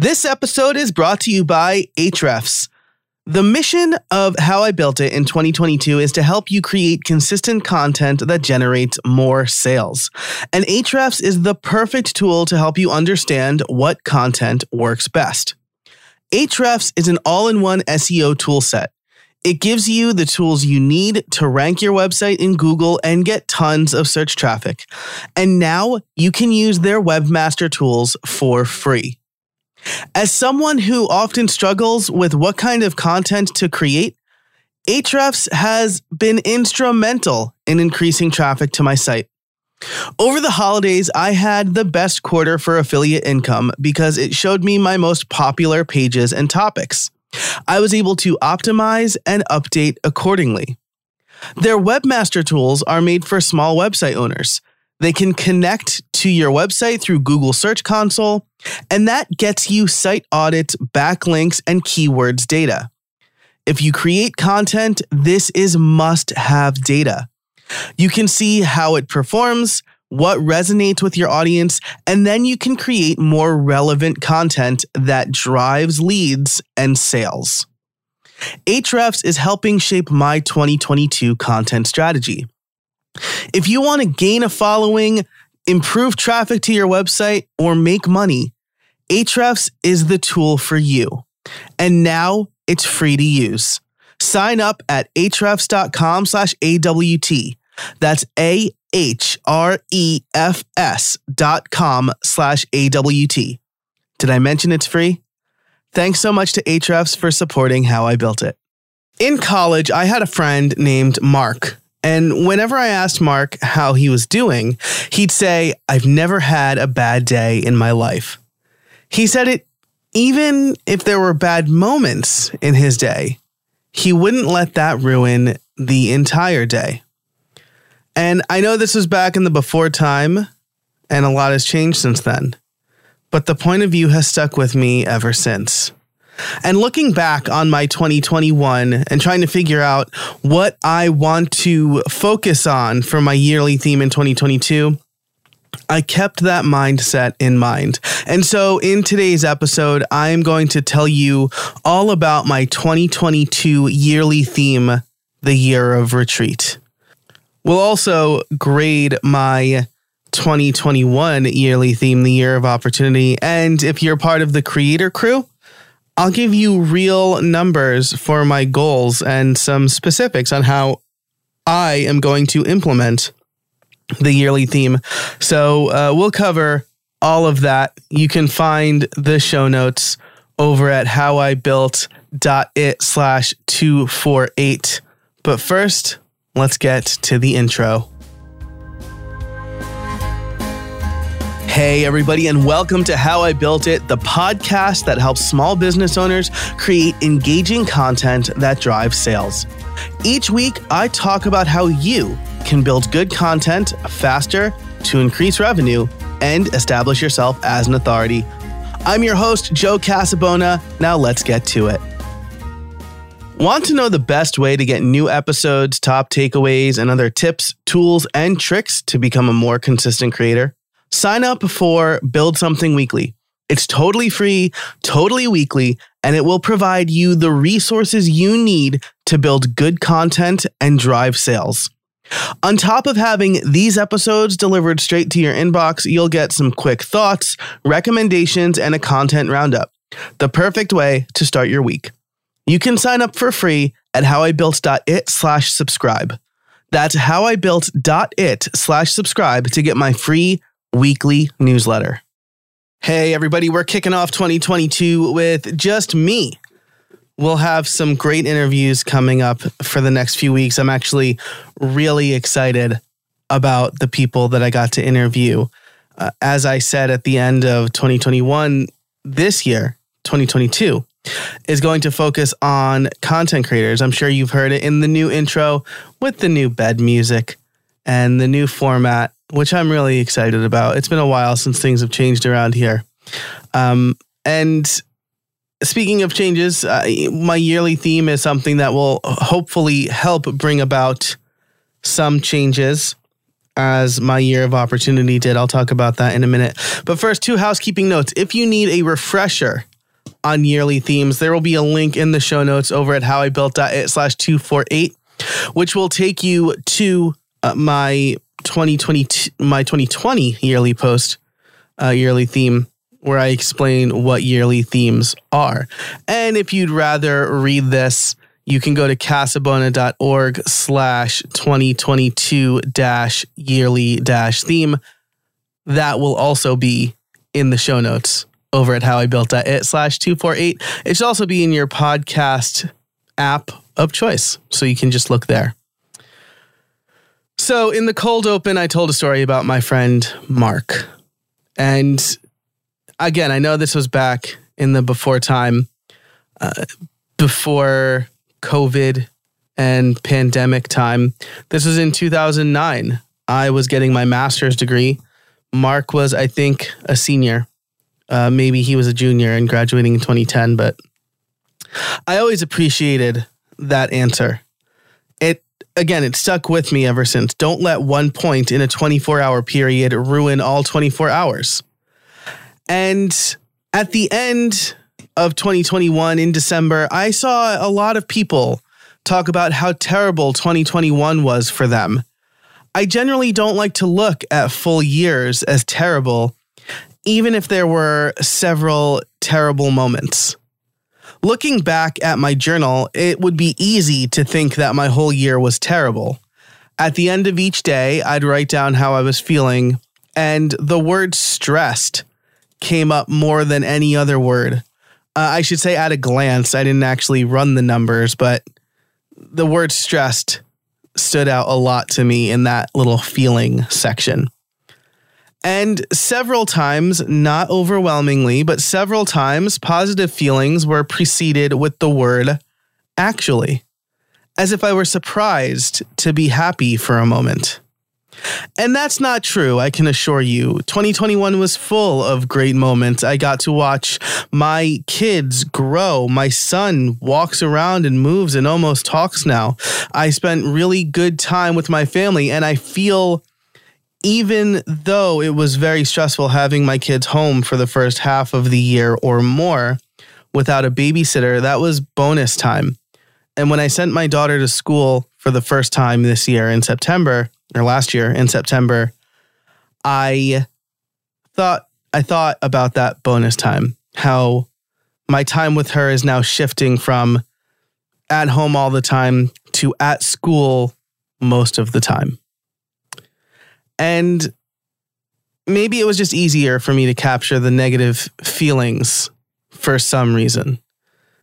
This episode is brought to you by Ahrefs. The mission of How I Built It in 2022 is to help you create consistent content that generates more sales. And Ahrefs is the perfect tool to help you understand what content works best. Ahrefs is an all in one SEO toolset. It gives you the tools you need to rank your website in Google and get tons of search traffic. And now you can use their webmaster tools for free. As someone who often struggles with what kind of content to create, Ahrefs has been instrumental in increasing traffic to my site. Over the holidays, I had the best quarter for affiliate income because it showed me my most popular pages and topics. I was able to optimize and update accordingly. Their webmaster tools are made for small website owners. They can connect to your website through Google Search Console, and that gets you site audits, backlinks, and keywords data. If you create content, this is must have data. You can see how it performs, what resonates with your audience, and then you can create more relevant content that drives leads and sales. Ahrefs is helping shape my 2022 content strategy. If you want to gain a following, improve traffic to your website, or make money, Ahrefs is the tool for you. And now it's free to use. Sign up at ahrefs.com slash AWT. That's A H R E F S dot com slash AWT. Did I mention it's free? Thanks so much to Ahrefs for supporting how I built it. In college, I had a friend named Mark and whenever I asked Mark how he was doing, he'd say, I've never had a bad day in my life. He said it even if there were bad moments in his day, he wouldn't let that ruin the entire day. And I know this was back in the before time, and a lot has changed since then. But the point of view has stuck with me ever since. And looking back on my 2021 and trying to figure out what I want to focus on for my yearly theme in 2022, I kept that mindset in mind. And so in today's episode, I am going to tell you all about my 2022 yearly theme, the year of retreat. We'll also grade my 2021 yearly theme, the year of opportunity. And if you're part of the creator crew, I'll give you real numbers for my goals and some specifics on how I am going to implement the yearly theme. So uh, we'll cover all of that. You can find the show notes over at howibuilt.it slash 248. But first, let's get to the intro. Hey, everybody, and welcome to How I Built It, the podcast that helps small business owners create engaging content that drives sales. Each week, I talk about how you can build good content faster to increase revenue and establish yourself as an authority. I'm your host, Joe Casabona. Now let's get to it. Want to know the best way to get new episodes, top takeaways, and other tips, tools, and tricks to become a more consistent creator? Sign up for Build Something Weekly. It's totally free, totally weekly, and it will provide you the resources you need to build good content and drive sales. On top of having these episodes delivered straight to your inbox, you'll get some quick thoughts, recommendations, and a content roundup. The perfect way to start your week. You can sign up for free at howibuilt.it slash subscribe. That's howibuilt.it slash subscribe to get my free weekly newsletter. Hey, everybody, we're kicking off 2022 with just me. We'll have some great interviews coming up for the next few weeks. I'm actually really excited about the people that I got to interview. Uh, as I said at the end of 2021, this year, 2022, is going to focus on content creators. I'm sure you've heard it in the new intro with the new bed music and the new format which I'm really excited about. It's been a while since things have changed around here. Um, and speaking of changes, uh, my yearly theme is something that will hopefully help bring about some changes as my year of opportunity did. I'll talk about that in a minute. But first, two housekeeping notes. If you need a refresher on yearly themes, there will be a link in the show notes over at howibuilt.it slash 248, which will take you to uh, my 2020, my 2020 yearly post, uh, yearly theme, where I explain what yearly themes are. And if you'd rather read this, you can go to casabona.org slash 2022 dash yearly dash theme. That will also be in the show notes over at howibuilt.it slash 248. It should also be in your podcast app of choice. So you can just look there. So in the cold open, I told a story about my friend Mark. And again, I know this was back in the before time, uh, before COVID and pandemic time. This was in 2009. I was getting my master's degree. Mark was, I think, a senior. Uh, maybe he was a junior and graduating in 2010, but I always appreciated that answer. It, again, it stuck with me ever since. Don't let one point in a 24 hour period ruin all 24 hours. And at the end of 2021 in December, I saw a lot of people talk about how terrible 2021 was for them. I generally don't like to look at full years as terrible, even if there were several terrible moments. Looking back at my journal, it would be easy to think that my whole year was terrible. At the end of each day, I'd write down how I was feeling, and the word stressed came up more than any other word. Uh, I should say at a glance, I didn't actually run the numbers, but the word stressed stood out a lot to me in that little feeling section. And several times, not overwhelmingly, but several times, positive feelings were preceded with the word actually, as if I were surprised to be happy for a moment. And that's not true, I can assure you. 2021 was full of great moments. I got to watch my kids grow. My son walks around and moves and almost talks now. I spent really good time with my family, and I feel even though it was very stressful having my kids home for the first half of the year or more without a babysitter, that was bonus time. And when I sent my daughter to school for the first time this year in September, or last year in September, I thought I thought about that bonus time, how my time with her is now shifting from at home all the time to at school most of the time. And maybe it was just easier for me to capture the negative feelings for some reason.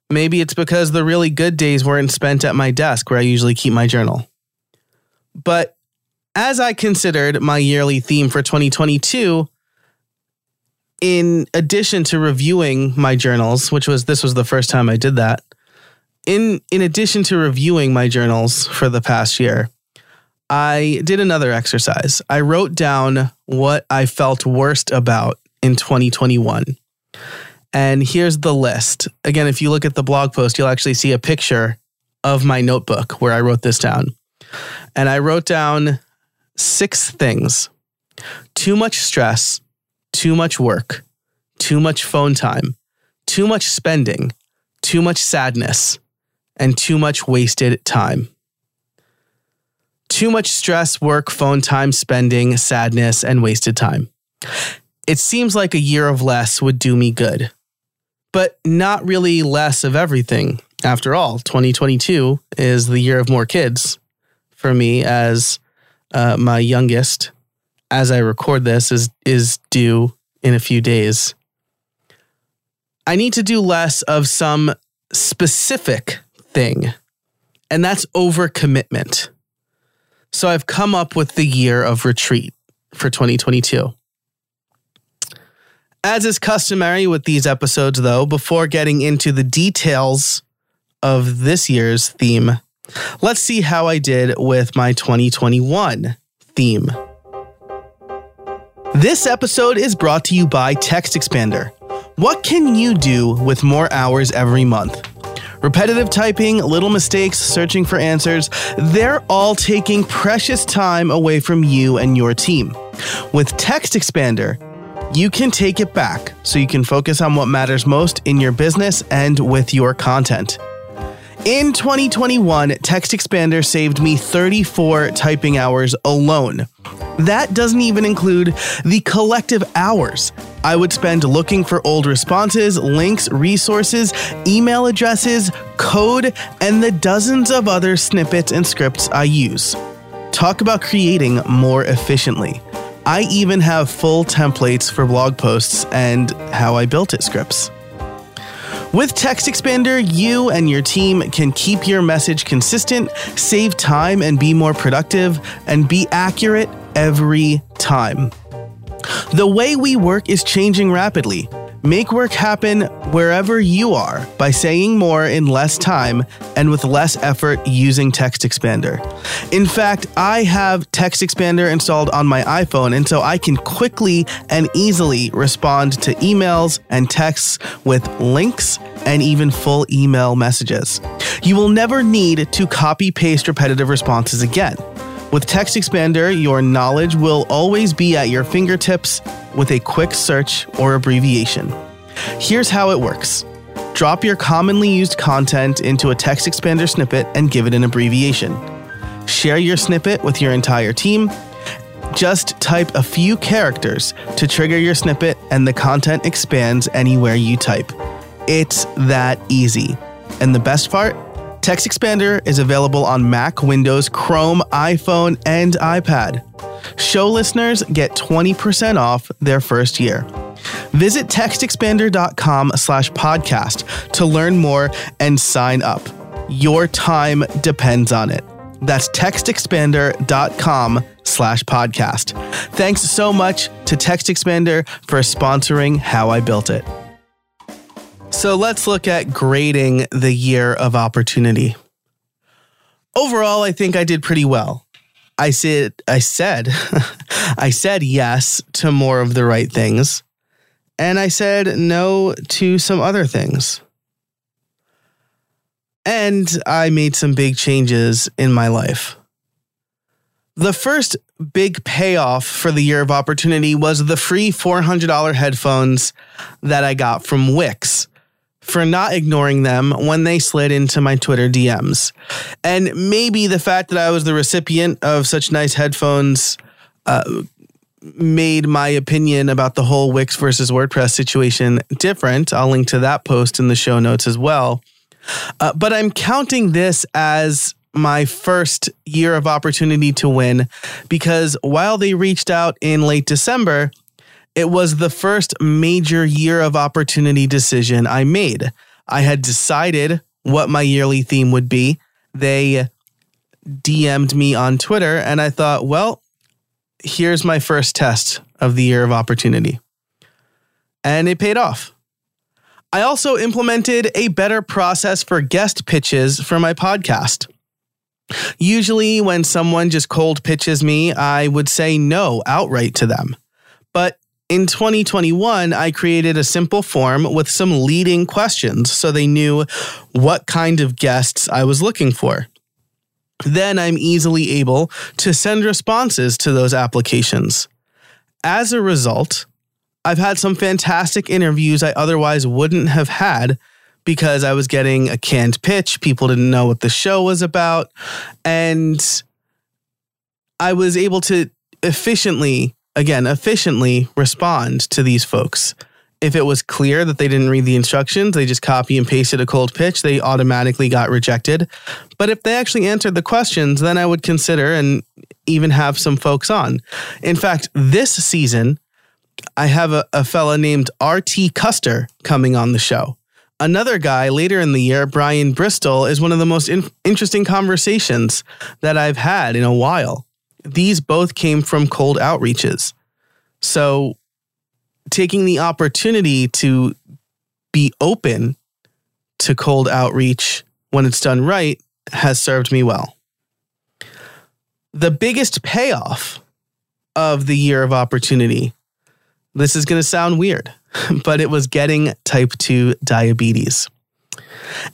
Maybe it's because the really good days weren't spent at my desk where I usually keep my journal. But as I considered my yearly theme for 2022, in addition to reviewing my journals, which was this was the first time I did that, in in addition to reviewing my journals for the past year, I did another exercise. I wrote down what I felt worst about in 2021. And here's the list. Again, if you look at the blog post, you'll actually see a picture of my notebook where I wrote this down. And I wrote down six things too much stress, too much work, too much phone time, too much spending, too much sadness, and too much wasted time. Too much stress, work, phone time, spending, sadness, and wasted time. It seems like a year of less would do me good, but not really less of everything. After all, 2022 is the year of more kids for me as uh, my youngest, as I record this, is is due in a few days. I need to do less of some specific thing, and that's overcommitment. So I've come up with the year of retreat for 2022. As is customary with these episodes, though, before getting into the details of this year's theme, Let's see how I did with my 2021 theme. This episode is brought to you by Text Expander. What can you do with more hours every month? Repetitive typing, little mistakes, searching for answers, they're all taking precious time away from you and your team. With Text Expander, you can take it back so you can focus on what matters most in your business and with your content. In 2021, Text Expander saved me 34 typing hours alone. That doesn't even include the collective hours I would spend looking for old responses, links, resources, email addresses, code, and the dozens of other snippets and scripts I use. Talk about creating more efficiently. I even have full templates for blog posts and how I built it scripts. With Text Expander, you and your team can keep your message consistent, save time, and be more productive, and be accurate every time. The way we work is changing rapidly. Make work happen wherever you are by saying more in less time and with less effort using Text Expander. In fact, I have Text Expander installed on my iPhone, and so I can quickly and easily respond to emails and texts with links and even full email messages. You will never need to copy paste repetitive responses again. With Text Expander, your knowledge will always be at your fingertips with a quick search or abbreviation. Here's how it works drop your commonly used content into a Text Expander snippet and give it an abbreviation. Share your snippet with your entire team. Just type a few characters to trigger your snippet, and the content expands anywhere you type. It's that easy. And the best part? Text Expander is available on Mac, Windows, Chrome, iPhone, and iPad. Show listeners get 20% off their first year. Visit textexpander.com slash podcast to learn more and sign up. Your time depends on it. That's textexpander.com slash podcast. Thanks so much to Text Expander for sponsoring How I Built It. So let's look at grading the year of opportunity. Overall, I think I did pretty well. I said I said I said yes to more of the right things and I said no to some other things. And I made some big changes in my life. The first big payoff for the year of opportunity was the free $400 headphones that I got from Wix for not ignoring them when they slid into my Twitter DMs. And maybe the fact that I was the recipient of such nice headphones uh, made my opinion about the whole Wix versus WordPress situation different. I'll link to that post in the show notes as well. Uh, but I'm counting this as my first year of opportunity to win because while they reached out in late December, it was the first major year of opportunity decision I made. I had decided what my yearly theme would be. They DM'd me on Twitter, and I thought, well, here's my first test of the year of opportunity. And it paid off. I also implemented a better process for guest pitches for my podcast. Usually, when someone just cold pitches me, I would say no outright to them. But in 2021, I created a simple form with some leading questions so they knew what kind of guests I was looking for. Then I'm easily able to send responses to those applications. As a result, I've had some fantastic interviews I otherwise wouldn't have had because I was getting a canned pitch. People didn't know what the show was about. And I was able to efficiently again, efficiently respond to these folks. If it was clear that they didn't read the instructions, they just copy and pasted a cold pitch, they automatically got rejected. But if they actually answered the questions, then I would consider and even have some folks on. In fact, this season, I have a, a fella named RT Custer coming on the show. Another guy later in the year, Brian Bristol, is one of the most in- interesting conversations that I've had in a while these both came from cold outreaches. So taking the opportunity to be open to cold outreach when it's done right has served me well. The biggest payoff of the year of opportunity, this is going to sound weird, but it was getting type 2 diabetes.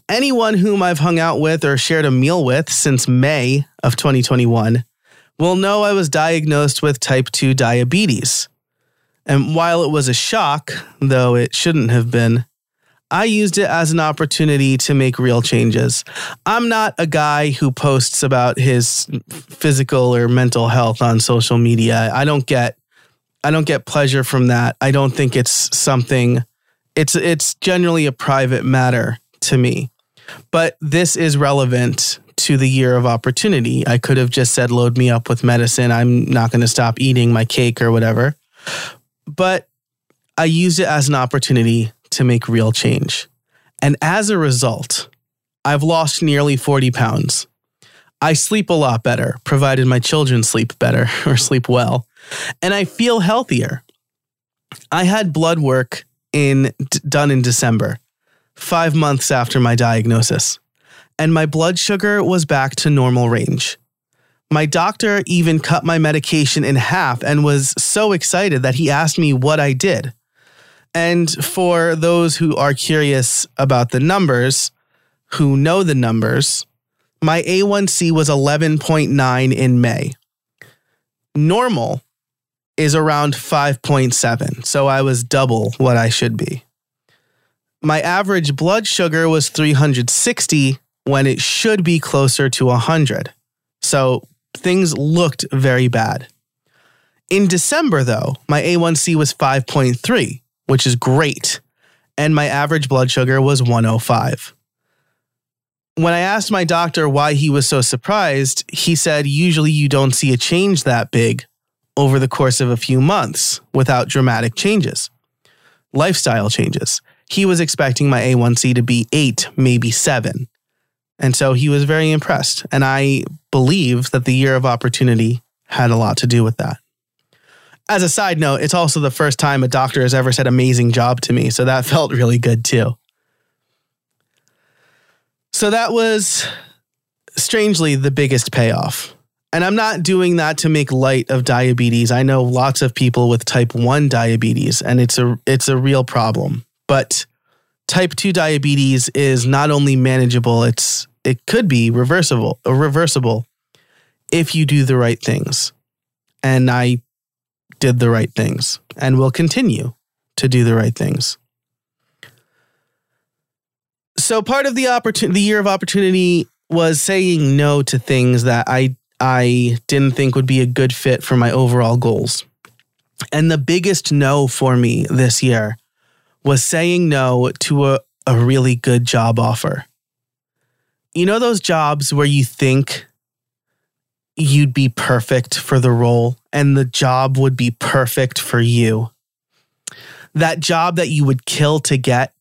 Anyone whom I've hung out with or shared a meal with since May of 2021 will no, I was diagnosed with type 2 diabetes. And while it was a shock, though it shouldn't have been, I used it as an opportunity to make real changes. I'm not a guy who posts about his physical or mental health on social media. I don't get I don't get pleasure from that. I don't think it's something it's it's generally a private matter to me. But this is relevant to the year of opportunity. I could have just said load me up with medicine. I'm not going to stop eating my cake or whatever. But I used it as an opportunity to make real change. And as a result, I've lost nearly 40 pounds. I sleep a lot better, provided my children sleep better or sleep well. And I feel healthier. I had blood work in done in December, 5 months after my diagnosis, and my blood sugar was back to normal range. My doctor even cut my medication in half and was so excited that he asked me what I did. And for those who are curious about the numbers, who know the numbers, my A1C was 11.9 in May. Normal is around 5.7, so I was double what I should be. My average blood sugar was 360 when it should be closer to 100. So things looked very bad. In December, though, my A1C was 5.3, which is great, and my average blood sugar was 105. When I asked my doctor why he was so surprised, he said, Usually you don't see a change that big over the course of a few months without dramatic changes, lifestyle changes. He was expecting my A1C to be eight, maybe seven. And so he was very impressed. And I believe that the year of opportunity had a lot to do with that. As a side note, it's also the first time a doctor has ever said amazing job to me. So that felt really good too. So that was strangely the biggest payoff. And I'm not doing that to make light of diabetes. I know lots of people with type 1 diabetes and it's a it's a real problem. But type 2 diabetes is not only manageable, it's it could be reversible, uh, reversible if you do the right things. And I did the right things and will continue to do the right things. So part of the opportunity, the year of opportunity was saying no to things that I I didn't think would be a good fit for my overall goals. And the biggest no for me this year was saying no to a, a really good job offer. You know, those jobs where you think you'd be perfect for the role and the job would be perfect for you. That job that you would kill to get,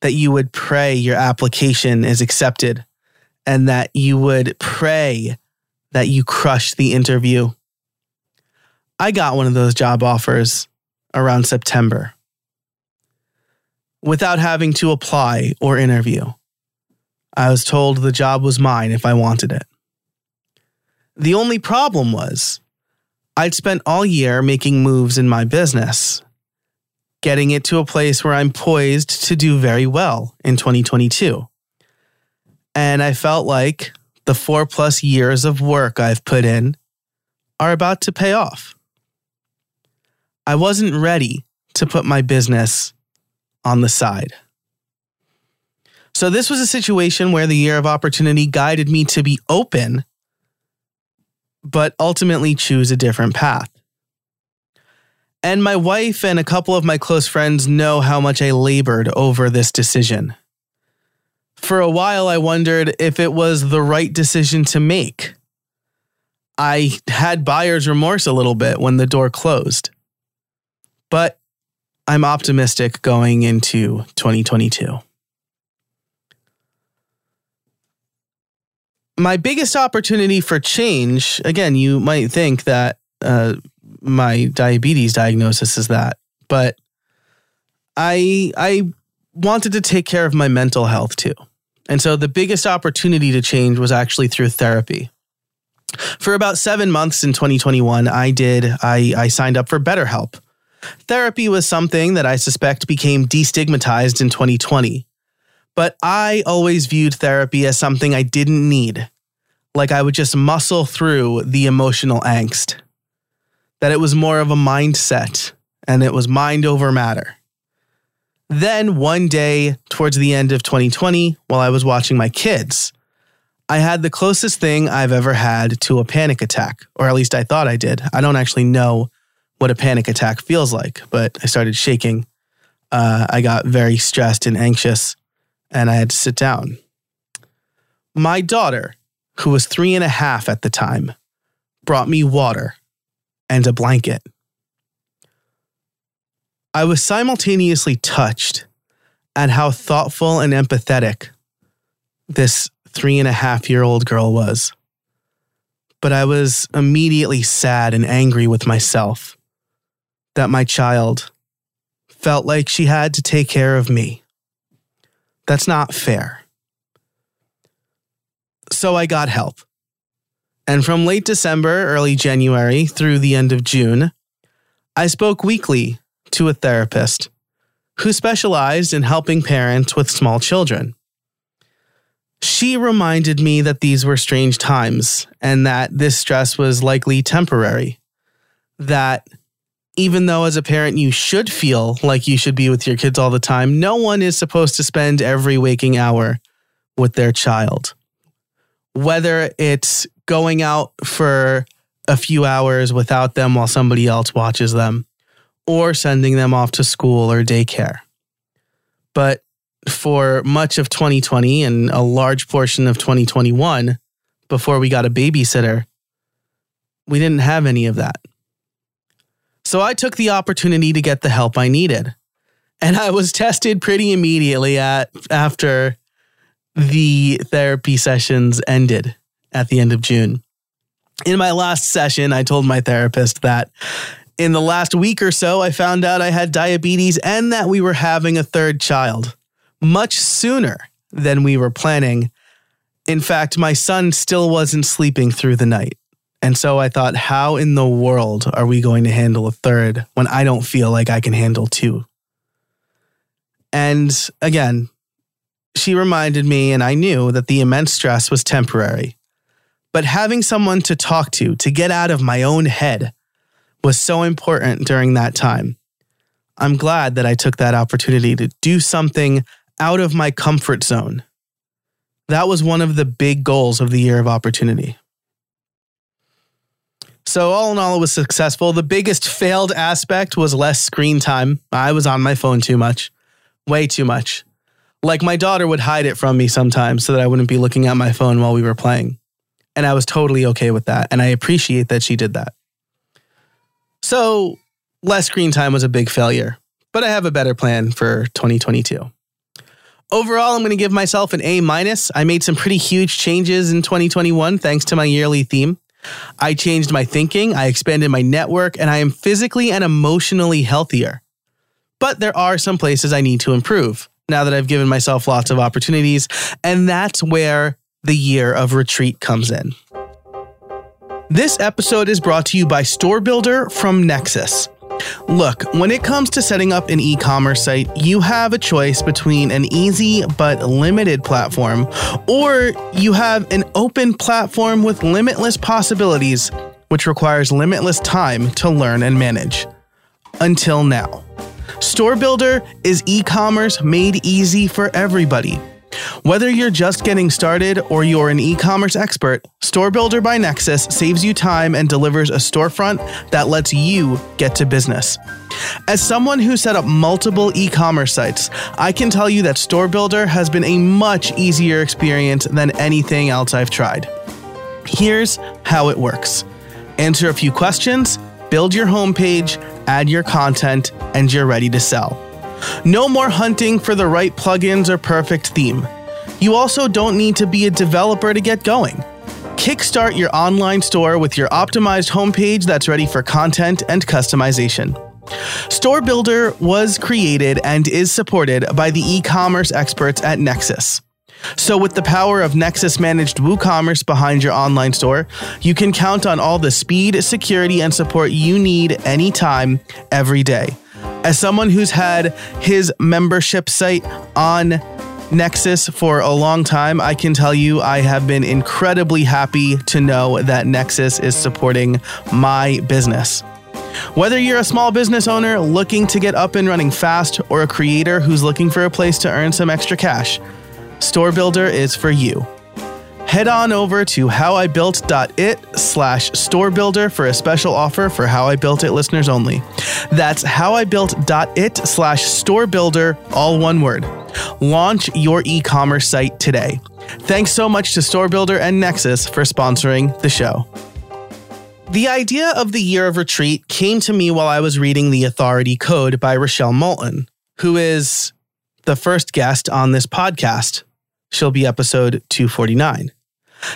that you would pray your application is accepted, and that you would pray that you crush the interview. I got one of those job offers around September without having to apply or interview. I was told the job was mine if I wanted it. The only problem was I'd spent all year making moves in my business, getting it to a place where I'm poised to do very well in 2022. And I felt like the four plus years of work I've put in are about to pay off. I wasn't ready to put my business on the side. So, this was a situation where the year of opportunity guided me to be open, but ultimately choose a different path. And my wife and a couple of my close friends know how much I labored over this decision. For a while, I wondered if it was the right decision to make. I had buyer's remorse a little bit when the door closed. But I'm optimistic going into 2022. My biggest opportunity for change, again, you might think that uh, my diabetes diagnosis is that, but I I wanted to take care of my mental health too. And so the biggest opportunity to change was actually through therapy. For about seven months in 2021, I did, I, I signed up for BetterHelp. Therapy was something that I suspect became destigmatized in 2020. But I always viewed therapy as something I didn't need, like I would just muscle through the emotional angst. That it was more of a mindset and it was mind over matter. Then one day, towards the end of 2020, while I was watching my kids, I had the closest thing I've ever had to a panic attack, or at least I thought I did. I don't actually know what a panic attack feels like, but I started shaking. Uh, I got very stressed and anxious, and I had to sit down. My daughter, who was three and a half at the time, brought me water and a blanket. I was simultaneously touched at how thoughtful and empathetic this three and a half year old girl was. But I was immediately sad and angry with myself that my child felt like she had to take care of me. That's not fair. So I got help. And from late December, early January through the end of June, I spoke weekly to a therapist who specialized in helping parents with small children. She reminded me that these were strange times and that this stress was likely temporary. That even though as a parent you should feel like you should be with your kids all the time, no one is supposed to spend every waking hour with their child. Whether it's going out for a few hours without them while somebody else watches them, or sending them off to school or daycare. But for much of 2020 and a large portion of 2021, before we got a babysitter, we didn't have any of that. So I took the opportunity to get the help I needed. And I was tested pretty immediately at after the therapy sessions ended at the end of June. In my last session, I told my therapist that in the last week or so, I found out I had diabetes and that we were having a third child much sooner than we were planning. In fact, my son still wasn't sleeping through the night. And so I thought, how in the world are we going to handle a third when I don't feel like I can handle two? And again, she reminded me, and I knew that the immense stress was temporary. But having someone to talk to, to get out of my own head, was so important during that time. I'm glad that I took that opportunity to do something out of my comfort zone. That was one of the big goals of the year of opportunity. So, all in all, it was successful. The biggest failed aspect was less screen time. I was on my phone too much, way too much. Like my daughter would hide it from me sometimes so that I wouldn't be looking at my phone while we were playing. And I was totally okay with that. And I appreciate that she did that. So, less screen time was a big failure, but I have a better plan for 2022. Overall, I'm going to give myself an A minus. I made some pretty huge changes in 2021 thanks to my yearly theme. I changed my thinking, I expanded my network, and I am physically and emotionally healthier. But there are some places I need to improve now that I've given myself lots of opportunities, and that's where the year of retreat comes in. This episode is brought to you by Store Builder from Nexcess. Look, when it comes to setting up an e commerce site, you have a choice between an easy but limited platform, or you have an open platform with limitless possibilities, which requires limitless time to learn and manage. Until now. Store Builder is e commerce made easy for everybody. Whether you're just getting started or you're an e commerce expert, Store Builder by Nexcess saves you time and delivers a storefront that lets you get to business. As someone who set up multiple e commerce sites, I can tell you that Store Builder has been a much easier experience than anything else I've tried. Here's how it works answer a few questions, build your homepage, add your content, and you're ready to sell. No more hunting for the right plugins or perfect theme. You also don't need to be a developer to get going. Kickstart your online store with your optimized homepage that's ready for content and customization. Store Builder was created and is supported by the e commerce experts at Nexcess. So, with the power of Nexcess managed WooCommerce behind your online store, you can count on all the speed, security, and support you need anytime, every day. As someone who's had his membership site on Nexcess for a long time, I can tell you I have been incredibly happy to know that Nexcess is supporting my business. Whether you're a small business owner looking to get up and running fast or a creator who's looking for a place to earn some extra cash, Store Builder is for you. Head on over to howibuilt.it slash store builder for a special offer for How I Built It listeners only. That's howibuilt.it slash store builder, all one word. Launch your e commerce site today. Thanks so much to Store Builder and Nexcess for sponsoring the show. The idea of the year of retreat came to me while I was reading The Authority Code by Rochelle Moulton, who is the first guest on this podcast. She'll be episode 249.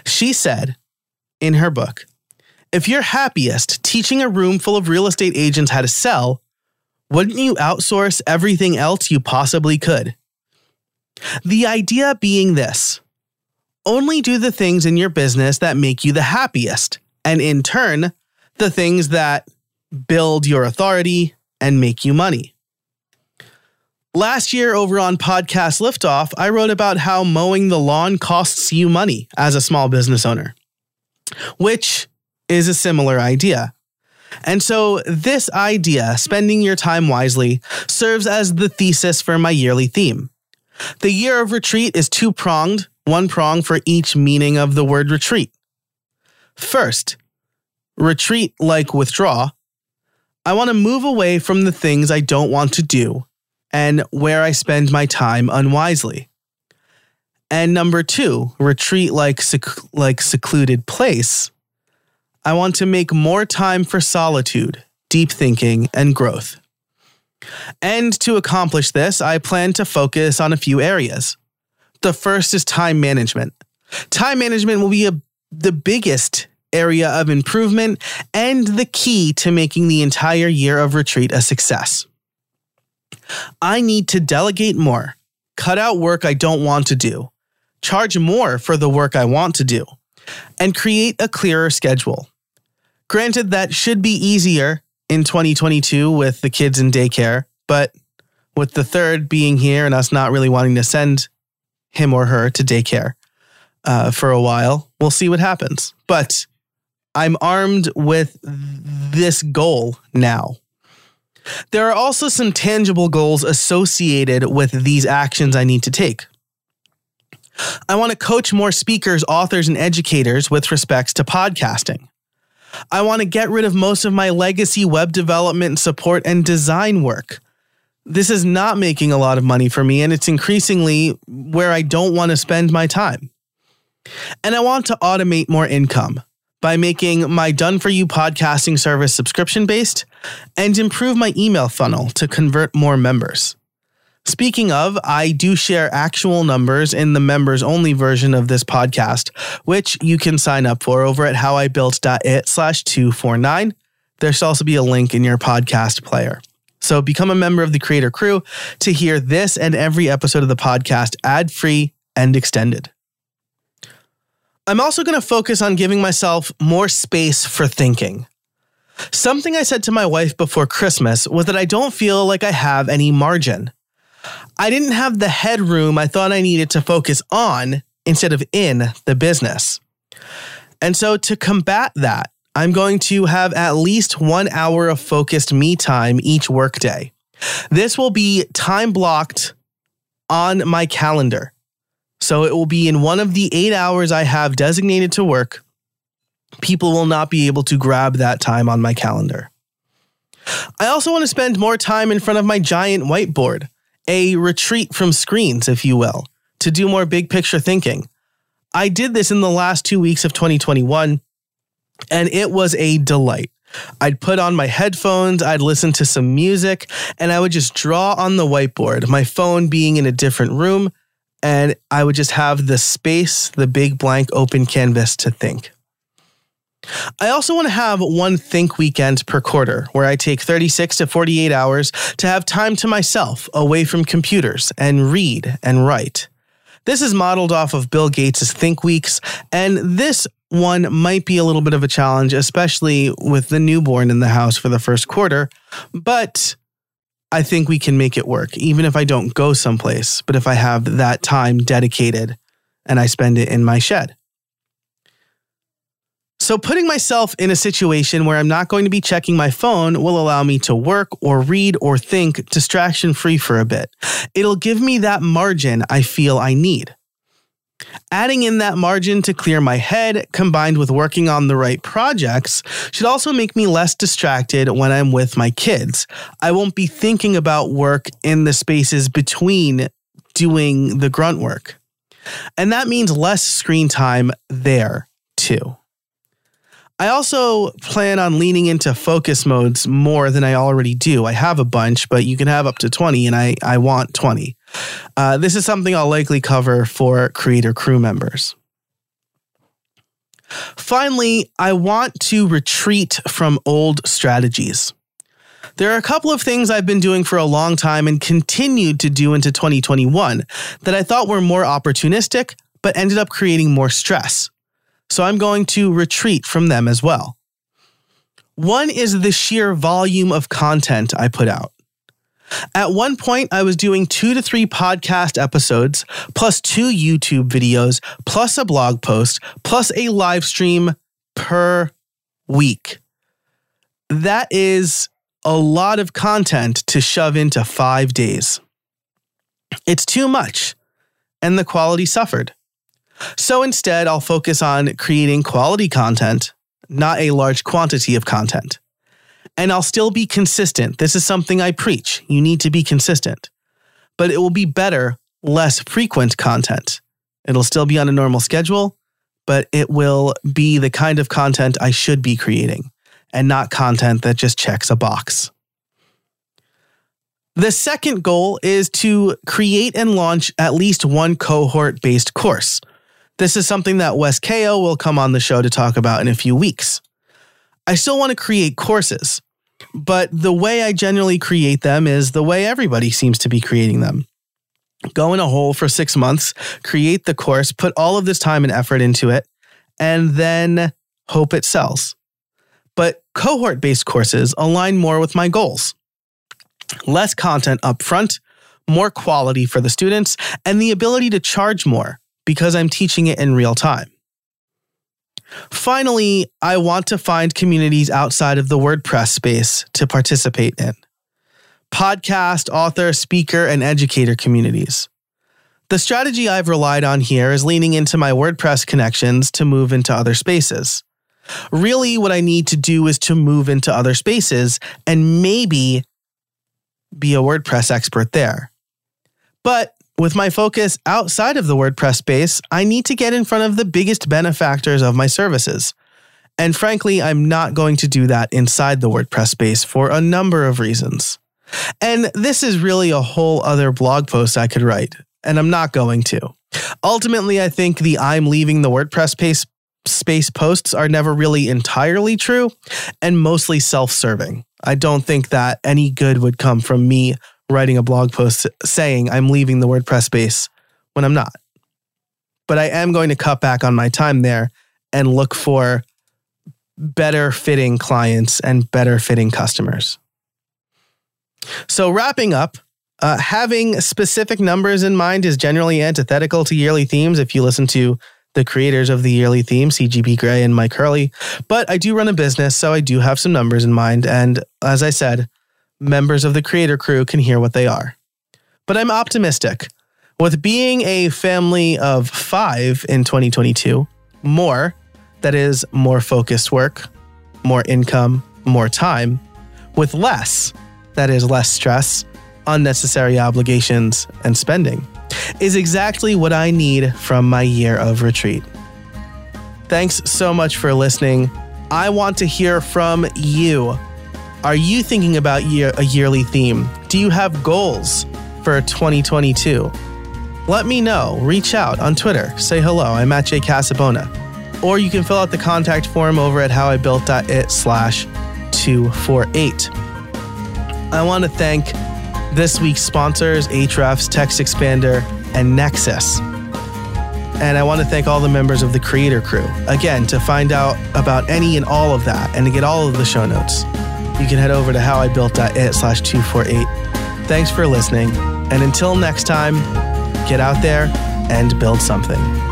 She said in her book if you're happiest teaching a room full of real estate agents how to sell, wouldn't you outsource everything else you possibly could? The idea being this only do the things in your business that make you the happiest, and in turn, the things that build your authority and make you money. Last year, over on Podcast Liftoff, I wrote about how mowing the lawn costs you money as a small business owner, which is a similar idea. And so, this idea, spending your time wisely, serves as the thesis for my yearly theme. The year of retreat is two pronged, one prong for each meaning of the word retreat. First, retreat like withdraw. I want to move away from the things I don't want to do and where I spend my time unwisely. And number two, retreat like, sec- like secluded place. I want to make more time for solitude, deep thinking, and growth. And to accomplish this, I plan to focus on a few areas. The first is time management. Time management will be a, the biggest area of improvement and the key to making the entire year of retreat a success. I need to delegate more, cut out work I don't want to do, charge more for the work I want to do, and create a clearer schedule. Granted, that should be easier in 2022 with the kids in daycare, but with the third being here and us not really wanting to send him or her to daycare uh, for a while, we'll see what happens. But I'm armed with this goal now. There are also some tangible goals associated with these actions I need to take. I want to coach more speakers, authors, and educators with respects to podcasting. I want to get rid of most of my legacy web development, support, and design work. This is not making a lot of money for me, and it's increasingly where I don't want to spend my time. And I want to automate more income by making my Done For You podcasting service subscription based and improve my email funnel to convert more members. Speaking of, I do share actual numbers in the members only version of this podcast, which you can sign up for over at howibuilt.it slash 249. There should also be a link in your podcast player. So become a member of the creator crew to hear this and every episode of the podcast ad free and extended. I'm also going to focus on giving myself more space for thinking. Something I said to my wife before Christmas was that I don't feel like I have any margin. I didn't have the headroom I thought I needed to focus on instead of in the business. And so, to combat that, I'm going to have at least one hour of focused me time each workday. This will be time blocked on my calendar. So it will be in one of the eight hours I have designated to work. People will not be able to grab that time on my calendar. I also want to spend more time in front of my giant whiteboard, a retreat from screens, if you will, to do more big picture thinking. I did this in the last two weeks of 2021, and it was a delight. I'd put on my headphones, I'd listen to some music, and I would just draw on the whiteboard, my phone being in a different room, and I would just have the space, the big blank open canvas to think. I also want to have one think weekend per quarter where I take 36 to 48 hours to have time to myself away from computers and read and write. This is modeled off of Bill Gates' Think Weeks, and this one might be a little bit of a challenge, especially with the newborn in the house for the first quarter, but I think we can make it work, even if I don't go someplace, but if I have that time dedicated and I spend it in my shed. So, putting myself in a situation where I'm not going to be checking my phone will allow me to work or read or think distraction free for a bit. It'll give me that margin I feel I need. Adding in that margin to clear my head, combined with working on the right projects, should also make me less distracted when I'm with my kids. I won't be thinking about work in the spaces between doing the grunt work. And that means less screen time there, too. I also plan on leaning into focus modes more than I already do. I have a bunch, but you can have up to 20, and I, I want 20. Uh, this is something I'll likely cover for creator crew members. Finally, I want to retreat from old strategies. There are a couple of things I've been doing for a long time and continued to do into 2021 that I thought were more opportunistic, but ended up creating more stress so I'm going to retreat from them as well. One is the sheer volume of content I put out. At one point, I was doing two to three podcast episodes, plus two YouTube videos, plus a blog post, plus a live stream per week. That is a lot of content to shove into five days. It's too much, and the quality suffered. So instead, I'll focus on creating quality content, not a large quantity of content. And I'll still be consistent. This is something I preach. You need to be consistent. But it will be better, less frequent content. It'll still be on a normal schedule, but it will be the kind of content I should be creating and not content that just checks a box. The second goal is to create and launch at least one cohort based course this is something that Wes Kao will come on the show to talk about in a few weeks. I still want to create courses, but the way I generally create them is the way everybody seems to be creating them. Go in a hole for six months, create the course, put all of this time and effort into it, and then hope it sells. But cohort based courses align more with my goals. Less content up front, more quality for the students, and the ability to charge more because I'm teaching it in real time. Finally, I want to find communities outside of the WordPress space to participate in podcast, author, speaker, and educator communities. The strategy I've relied on here is leaning into my WordPress connections to move into other spaces. Really, what I need to do is to move into other spaces and maybe be a WordPress expert there. But with my focus outside of the WordPress space, I need to get in front of the biggest benefactors of my services. And frankly, I'm not going to do that inside the WordPress space for a number of reasons. And this is really a whole other blog post I could write, and I'm not going to. Ultimately, I think the I'm leaving the WordPress space space posts are never really entirely true and mostly self-serving. I don't think that any good would come from me writing a blog post saying I'm leaving the WordPress space when I'm not. But I am going to cut back on my time there and look for better fitting clients and better fitting customers. So, wrapping up, uh, having specific numbers in mind is generally antithetical to yearly themes if you listen to the creators of the yearly theme, CGP Grey and Mike Hurley. But I do run a business, so I do have some numbers in mind. And as I said, members of the creator crew can hear what they are. But I'm optimistic. With being a family of five in 2022, more, that is, more focused work, more income, more time, with less, that is, less stress, unnecessary obligations, and spending, is exactly what I need from my year of retreat. Thanks so much for listening. I want to hear from you. Are you thinking about year, a yearly theme? Do you have goals for 2022? Let me know. Reach out on Twitter. Say hello. I'm at Jay Casabona. Or you can fill out the contact form over at howibuilt.it slash 248. I want to thank this week's sponsors, Ahrefs, TextExpander, and Nexcess. And I want to thank all the members of the creator crew. Again, to find out about any and all of that and to get all of the show notes, you can head over to howibuilt.it slash 248. Thanks for listening. And until next time, get out there and build something.